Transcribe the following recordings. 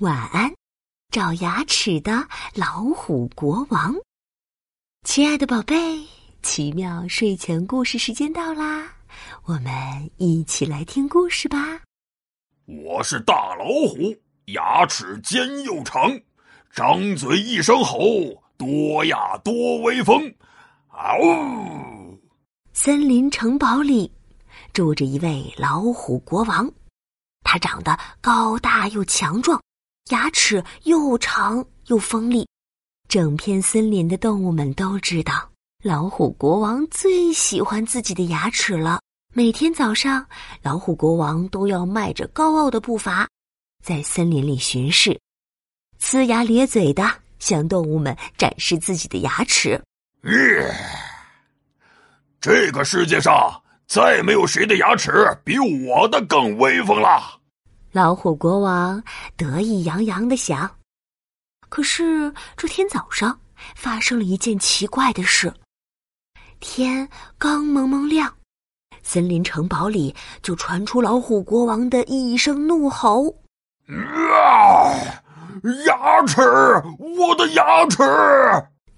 晚安，找牙齿的老虎国王。亲爱的宝贝，奇妙睡前故事时间到啦，我们一起来听故事吧。我是大老虎，牙齿尖又长，张嘴一声吼，多呀多威风！嗷！森林城堡里住着一位老虎国王。他长得高大又强壮，牙齿又长又锋利。整片森林的动物们都知道，老虎国王最喜欢自己的牙齿了。每天早上，老虎国王都要迈着高傲的步伐，在森林里巡视，呲牙咧嘴的向动物们展示自己的牙齿。这个世界上再没有谁的牙齿比我的更威风了。老虎国王得意洋洋的想，可是这天早上发生了一件奇怪的事。天刚蒙蒙亮，森林城堡里就传出老虎国王的一声怒吼：“啊！牙齿，我的牙齿！”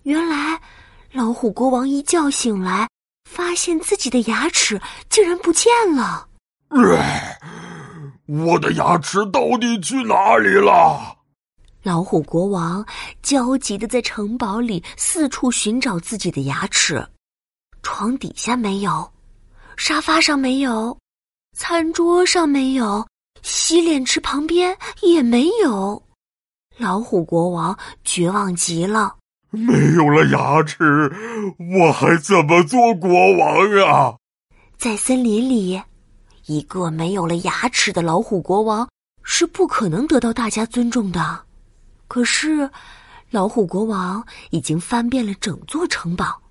原来，老虎国王一觉醒来，发现自己的牙齿竟然不见了。我的牙齿到底去哪里了？老虎国王焦急的在城堡里四处寻找自己的牙齿，床底下没有，沙发上没有，餐桌上没有，洗脸池旁边也没有。老虎国王绝望极了，没有了牙齿，我还怎么做国王啊？在森林里。一个没有了牙齿的老虎国王是不可能得到大家尊重的。可是，老虎国王已经翻遍了整座城堡，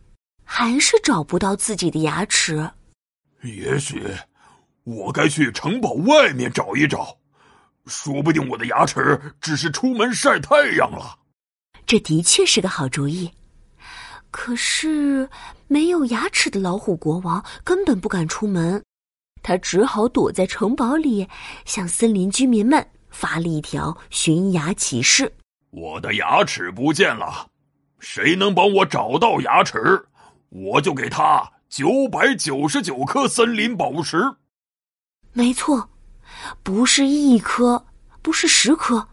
还是找不到自己的牙齿。也许，我该去城堡外面找一找，说不定我的牙齿只是出门晒太阳了。这的确是个好主意。可是，没有牙齿的老虎国王根本不敢出门。他只好躲在城堡里，向森林居民们发了一条寻牙启事：“我的牙齿不见了，谁能帮我找到牙齿，我就给他九百九十九颗森林宝石。”没错，不是一颗，不是十颗，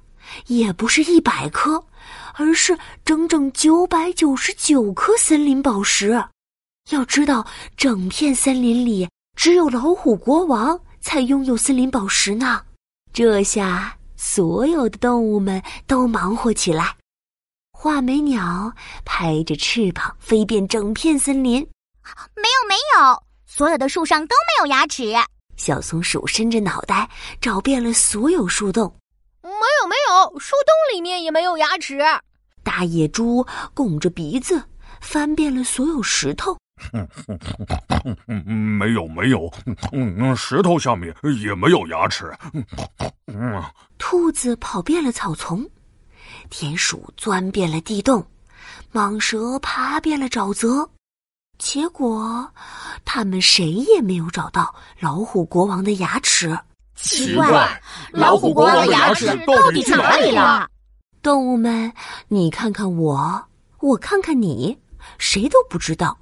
也不是一百颗，而是整整九百九十九颗森林宝石。要知道，整片森林里。只有老虎国王才拥有森林宝石呢。这下，所有的动物们都忙活起来。画眉鸟拍着翅膀飞遍整片森林。没有，没有，所有的树上都没有牙齿。小松鼠伸着脑袋找遍了所有树洞。没有，没有，树洞里面也没有牙齿。大野猪拱着鼻子翻遍了所有石头。没有没有，石头下面也没有牙齿。兔子跑遍了草丛，田鼠钻遍了地洞，蟒蛇爬遍了沼泽，结果他们谁也没有找到老虎国王的牙齿。奇怪，老虎国王的牙齿到底去哪里了？动物们，你看看我，我看看你，谁都不知道。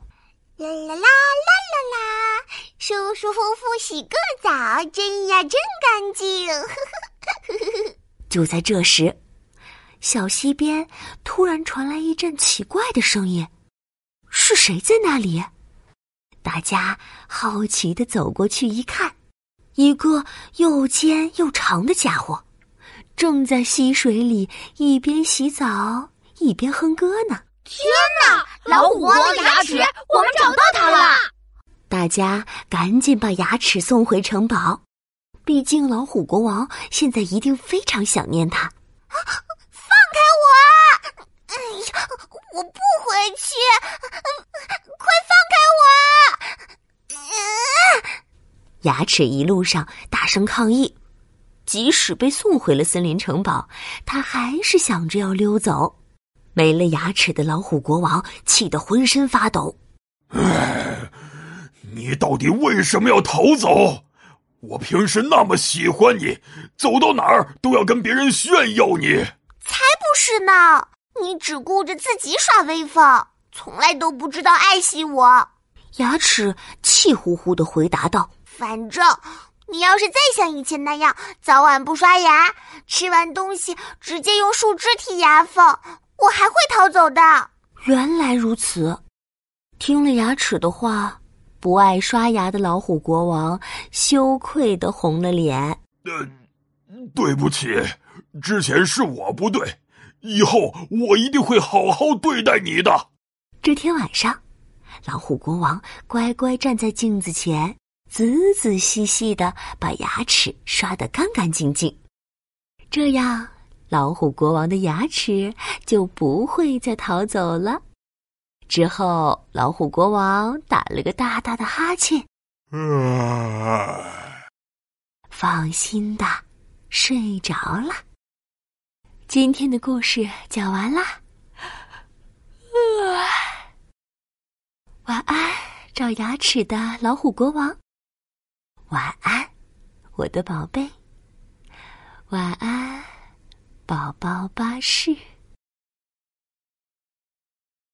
啦啦啦啦啦啦！舒舒服服洗个澡，真呀真干净。就在这时，小溪边突然传来一阵奇怪的声音，是谁在那里？大家好奇的走过去一看，一个又尖又长的家伙，正在溪水里一边洗澡一边哼歌呢。天哪！老虎的牙齿，我们！大家赶紧把牙齿送回城堡，毕竟老虎国王现在一定非常想念他。放开我！哎呀，我不回去！快放开我！牙齿一路上大声抗议，即使被送回了森林城堡，他还是想着要溜走。没了牙齿的老虎国王气得浑身发抖。你到底为什么要逃走？我平时那么喜欢你，走到哪儿都要跟别人炫耀你。才不是呢！你只顾着自己耍威风，从来都不知道爱惜我。牙齿气呼呼的回答道：“反正你要是再像以前那样早晚不刷牙，吃完东西直接用树枝剔牙缝，我还会逃走的。”原来如此，听了牙齿的话，不爱刷牙的老虎国王羞愧的红了脸。呃，对不起，之前是我不对，以后我一定会好好对待你的。这天晚上，老虎国王乖乖站在镜子前，仔仔细细的把牙齿刷得干干净净，这样。老虎国王的牙齿就不会再逃走了。之后，老虎国王打了个大大的哈欠，放心的睡着了。今天的故事讲完啦，晚安，找牙齿的老虎国王。晚安，我的宝贝。晚安。宝宝巴士。